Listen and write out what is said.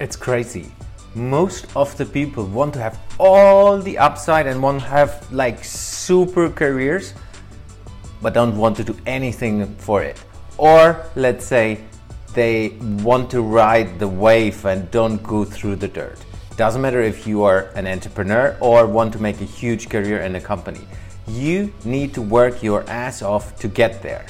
It's crazy. Most of the people want to have all the upside and want to have like super careers, but don't want to do anything for it. Or let's say they want to ride the wave and don't go through the dirt. Doesn't matter if you are an entrepreneur or want to make a huge career in a company. You need to work your ass off to get there.